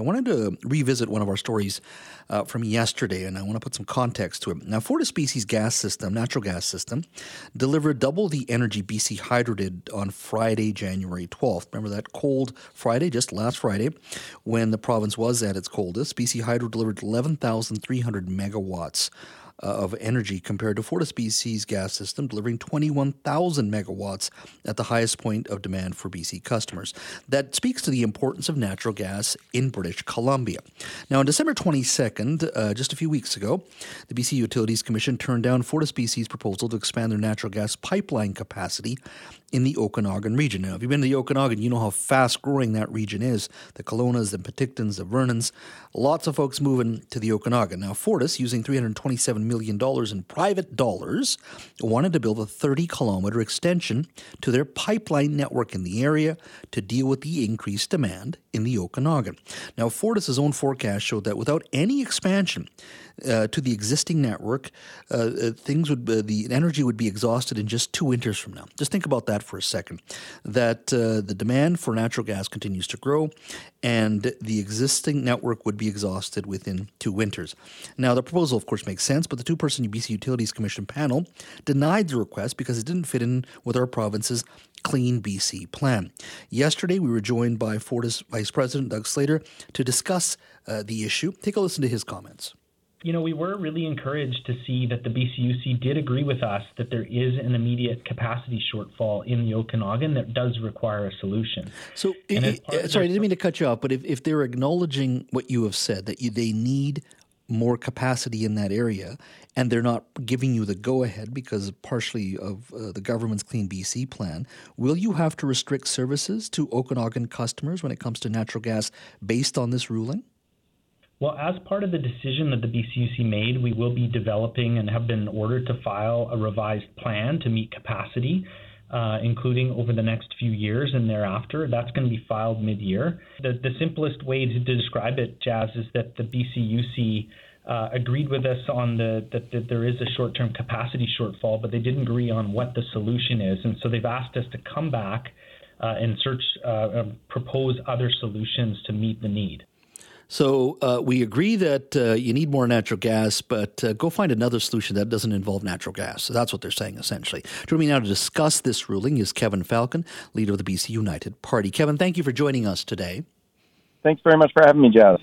I wanted to revisit one of our stories uh, from yesterday, and I want to put some context to it. Now, FortisBC's gas system, natural gas system, delivered double the energy BC Hydro did on Friday, January 12th. Remember that cold Friday, just last Friday, when the province was at its coldest? BC Hydro delivered 11,300 megawatts of energy compared to FortisBC's gas system, delivering 21,000 megawatts at the highest point of demand for BC customers. That speaks to the importance of natural gas in British Columbia. Now, on December 22nd, uh, just a few weeks ago, the BC Utilities Commission turned down FortisBC's proposal to expand their natural gas pipeline capacity in the Okanagan region. Now, if you've been to the Okanagan, you know how fast growing that region is. The Kelownas, the Pentictons, the Vernons, lots of folks moving to the Okanagan. Now, Fortis, using $327 million in private dollars, wanted to build a 30 kilometer extension to their pipeline network in the area to deal with the increased demand in the Okanagan. Now, Fortis's own forecast showed that without any expansion, uh, to the existing network, uh, uh things would uh, the energy would be exhausted in just two winters from now. Just think about that for a second. That uh, the demand for natural gas continues to grow, and the existing network would be exhausted within two winters. Now, the proposal, of course, makes sense, but the two-person BC Utilities Commission panel denied the request because it didn't fit in with our province's Clean BC plan. Yesterday, we were joined by Fortis Vice President Doug Slater to discuss uh, the issue. Take a listen to his comments you know, we were really encouraged to see that the BCUC did agree with us that there is an immediate capacity shortfall in the Okanagan that does require a solution. So, it, sorry, I didn't mean to cut you off, but if, if they're acknowledging what you have said, that you, they need more capacity in that area, and they're not giving you the go ahead because partially of uh, the government's Clean BC plan, will you have to restrict services to Okanagan customers when it comes to natural gas based on this ruling? Well, as part of the decision that the BCUC made, we will be developing and have been ordered to file a revised plan to meet capacity, uh, including over the next few years and thereafter. That's going to be filed mid year. The, the simplest way to, describe it, Jazz, is that the BCUC uh, agreed with us on the that, that there is a short-term capacity shortfall, but they didn't agree on what the solution is, and so they've asked us to come back uh, and search, uh, propose other solutions to meet the need. So uh, we agree that uh, you need more natural gas, but uh, go find another solution that doesn't involve natural gas. So that's what they're saying essentially. Joining me now to discuss this ruling is Kevin Falcon, leader of the BC United Party. Kevin, thank you for joining us today. Thanks very much for having me, Jazz.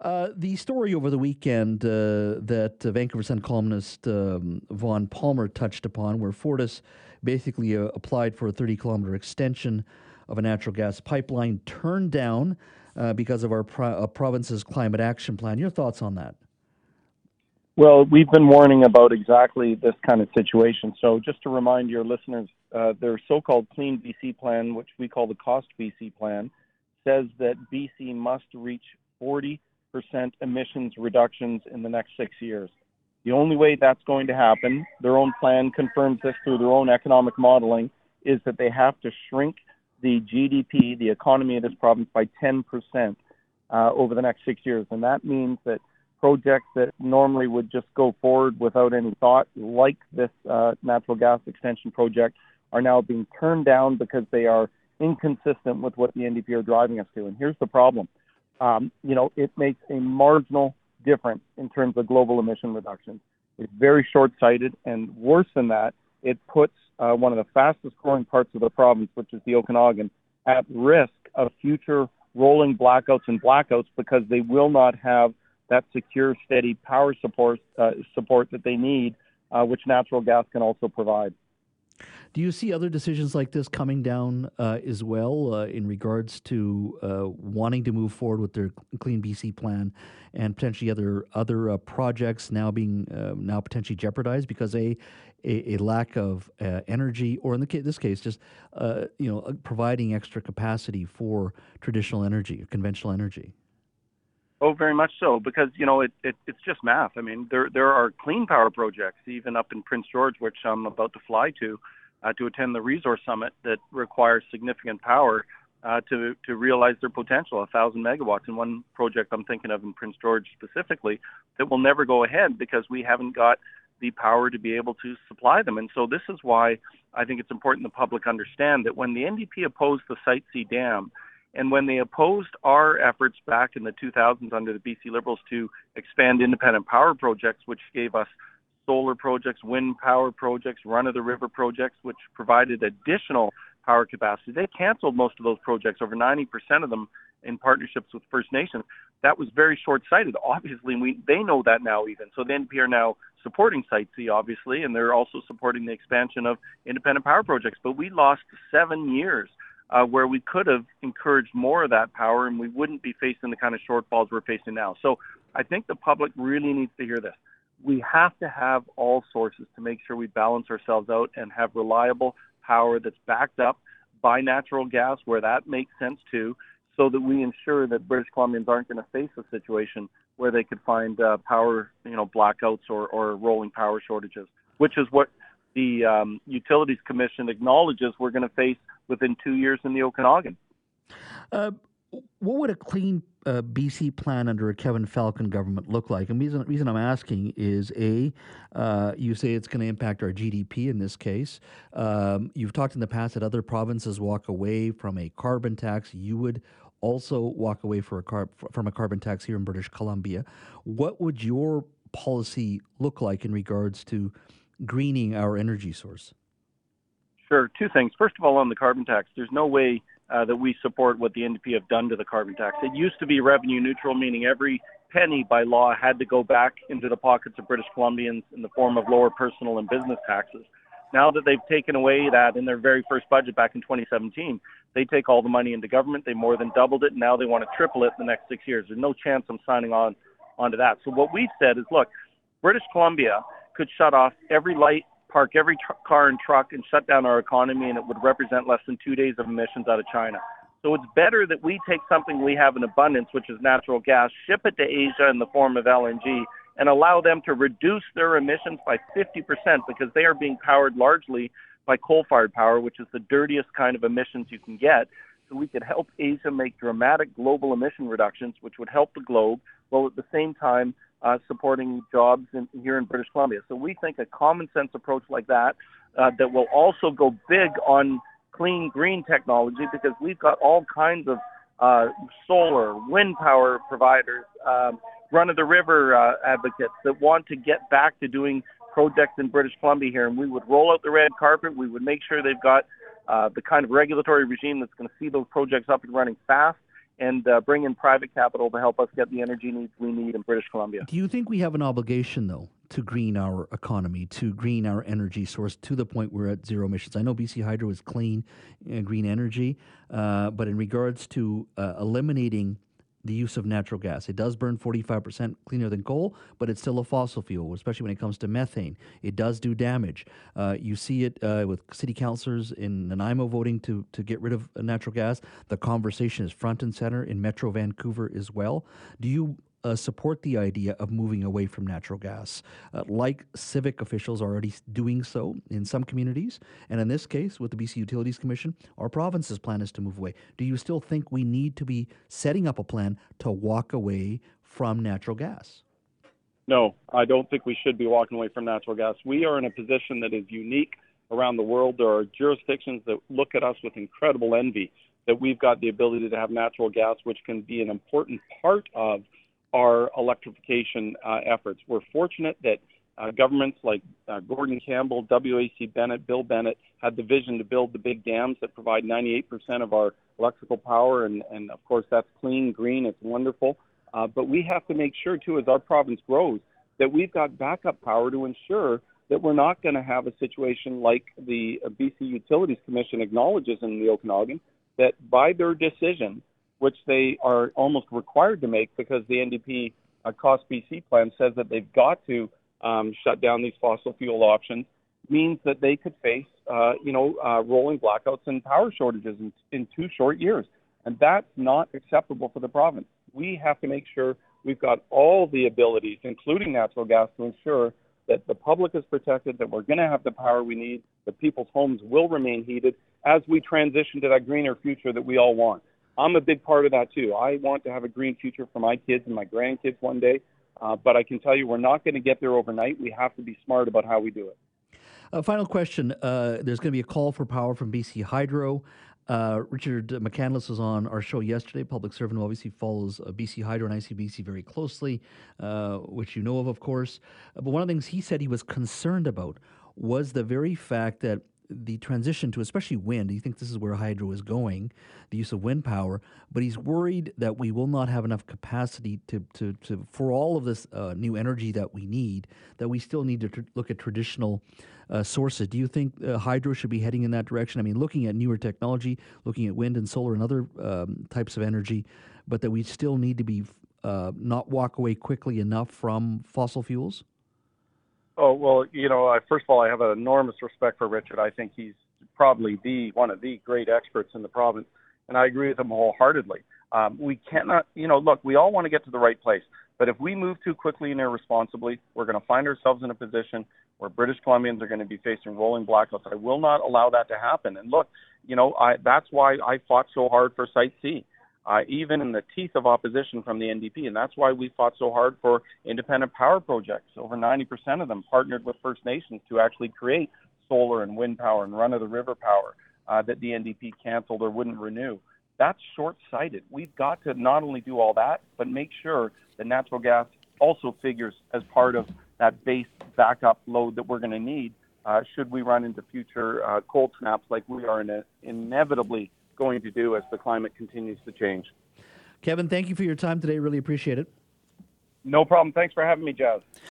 Uh, the story over the weekend uh, that uh, Vancouver Sun columnist um, Vaughn Palmer touched upon, where Fortis basically uh, applied for a 30 kilometer extension of a natural gas pipeline, turned down uh, because of our pro- uh, province's climate action plan. Your thoughts on that? Well, we've been warning about exactly this kind of situation. So, just to remind your listeners, uh, their so called Clean BC plan, which we call the Cost BC plan, says that BC must reach 40% emissions reductions in the next six years. The only way that's going to happen, their own plan confirms this through their own economic modeling, is that they have to shrink the GDP, the economy of this province, by 10% uh, over the next six years. And that means that projects that normally would just go forward without any thought, like this uh, natural gas extension project, are now being turned down because they are inconsistent with what the NDP are driving us to. And here's the problem. Um, you know, it makes a marginal difference in terms of global emission reductions. It's very short-sighted, and worse than that, it puts uh, one of the fastest growing parts of the province, which is the Okanagan, at risk of future rolling blackouts and blackouts because they will not have that secure, steady power support uh, support that they need, uh, which natural gas can also provide. Do you see other decisions like this coming down uh, as well uh, in regards to uh, wanting to move forward with their Clean BC plan and potentially other other uh, projects now being uh, now potentially jeopardized because a a, a lack of uh, energy, or in the ca- this case, just you know providing extra capacity for traditional energy, conventional energy. Oh, very much so, because you know it, it it's just math. I mean, there there are clean power projects even up in Prince George, which I'm about to fly to, uh, to attend the resource summit that requires significant power uh, to to realize their potential, a thousand megawatts. In one project I'm thinking of in Prince George specifically, that will never go ahead because we haven't got the power to be able to supply them. And so this is why I think it's important the public understand that when the NDP opposed the Site C dam, And when they opposed our efforts back in the 2000s under the BC Liberals to expand independent power projects, which gave us solar projects, wind power projects, run of the river projects, which provided additional power capacity, they canceled most of those projects, over 90% of them in partnerships with First Nations. That was very short sighted. Obviously, we, they know that now, even. So the NDP are now supporting Site C, obviously, and they're also supporting the expansion of independent power projects. But we lost seven years uh, where we could have encouraged more of that power and we wouldn't be facing the kind of shortfalls we're facing now. So I think the public really needs to hear this. We have to have all sources to make sure we balance ourselves out and have reliable power that's backed up by natural gas where that makes sense too, so that we ensure that British Columbians aren't going to face a situation where they could find uh, power, you know, blackouts or, or rolling power shortages, which is what the um, Utilities Commission acknowledges we're going to face within two years in the Okanagan. Uh, what would a clean uh, BC plan under a Kevin Falcon government look like? And the reason, reason I'm asking is A, uh, you say it's going to impact our GDP in this case. Um, you've talked in the past that other provinces walk away from a carbon tax. You would also walk away a car- from a carbon tax here in British Columbia. What would your policy look like in regards to greening our energy source? Sure. Two things. First of all, on the carbon tax, there's no way uh, that we support what the NDP have done to the carbon tax. It used to be revenue neutral, meaning every penny by law had to go back into the pockets of British Columbians in the form of lower personal and business taxes. Now that they've taken away that in their very first budget back in 2017, they take all the money into government. They more than doubled it. And now they want to triple it in the next six years. There's no chance I'm signing on onto that. So what we've said is, look, British Columbia could shut off every light park every tr- car and truck and shut down our economy, and it would represent less than two days of emissions out of China. So it's better that we take something we have in abundance, which is natural gas, ship it to Asia in the form of LNG, and allow them to reduce their emissions by 50% because they are being powered largely by coal fired power, which is the dirtiest kind of emissions you can get. So we could help Asia make dramatic global emission reductions, which would help the globe, while at the same time uh, supporting jobs in, here in British Columbia. So we think a common sense approach like that uh, that will also go big on clean green technology because we've got all kinds of uh, solar, wind power providers, um, run of the river uh, advocates that want to get back to doing projects in British Columbia here, and we would roll out the red carpet. We would make sure they've got uh, the kind of regulatory regime that's going to see those projects up and running fast and uh, bring in private capital to help us get the energy needs we need in British Columbia. Do you think we have an obligation, though, to green our economy, to green our energy source to the point where we're at zero emissions? I know BC Hydro is clean and green energy, uh, but in regards to uh, eliminating the use of natural gas. It does burn 45% cleaner than coal, but it's still a fossil fuel, especially when it comes to methane. It does do damage. Uh, you see it uh, with city councilors in Nanaimo voting to, to get rid of natural gas. The conversation is front and center in Metro Vancouver as well. Do you uh, support the idea of moving away from natural gas, uh, like civic officials are already doing so in some communities. And in this case, with the BC Utilities Commission, our province's plan is to move away. Do you still think we need to be setting up a plan to walk away from natural gas? No, I don't think we should be walking away from natural gas. We are in a position that is unique around the world. There are jurisdictions that look at us with incredible envy that we've got the ability to have natural gas, which can be an important part of our electrification uh, efforts. We're fortunate that uh, governments like uh, Gordon Campbell, WAC Bennett, Bill Bennett had the vision to build the big dams that provide 98% of our electrical power, and, and of course that's clean, green, it's wonderful. Uh, but we have to make sure too, as our province grows, that we've got backup power to ensure that we're not going to have a situation like the BC Utilities Commission acknowledges in the Okanagan, that by their decision, which they are almost required to make because the NDP uh, Cost BC plan says that they've got to um, shut down these fossil fuel options, means that they could face, uh, you know, uh, rolling blackouts and power shortages in, in two short years. And that's not acceptable for the province. We have to make sure we've got all the abilities, including natural gas, to ensure that the public is protected, that we're going to have the power we need, that people's homes will remain heated as we transition to that greener future that we all want. I'm a big part of that too. I want to have a green future for my kids and my grandkids one day. Uh, but I can tell you, we're not going to get there overnight. We have to be smart about how we do it. Uh, final question. Uh, there's going to be a call for power from BC Hydro. Uh, Richard McCandless was on our show yesterday. Public servant who obviously follows uh, BC Hydro and ICBC very closely, uh, which you know of, of course. But one of the things he said he was concerned about was the very fact that the transition to especially wind, you think this is where hydro is going, the use of wind power, but he's worried that we will not have enough capacity to, to, to for all of this uh, new energy that we need, that we still need to tr- look at traditional uh, sources. Do you think uh, hydro should be heading in that direction? I mean, looking at newer technology, looking at wind and solar and other um, types of energy, but that we still need to be uh, not walk away quickly enough from fossil fuels? Oh well, you know, I, first of all, I have an enormous respect for Richard. I think he's probably the one of the great experts in the province, and I agree with him wholeheartedly. Um, we cannot, you know, look, we all want to get to the right place, but if we move too quickly and irresponsibly, we're going to find ourselves in a position where British Columbians are going to be facing rolling blackouts. I will not allow that to happen. And look, you know, I, that's why I fought so hard for Site C uh, even in the teeth of opposition from the NDP. And that's why we fought so hard for independent power projects. Over 90% of them partnered with First Nations to actually create solar and wind power and run of the river power uh, that the NDP canceled or wouldn't renew. That's short sighted. We've got to not only do all that, but make sure that natural gas also figures as part of that base backup load that we're going to need uh, should we run into future uh, cold snaps like we are in a, inevitably going to do as the climate continues to change. Kevin, thank you for your time today. Really appreciate it. No problem. Thanks for having me, Jazz.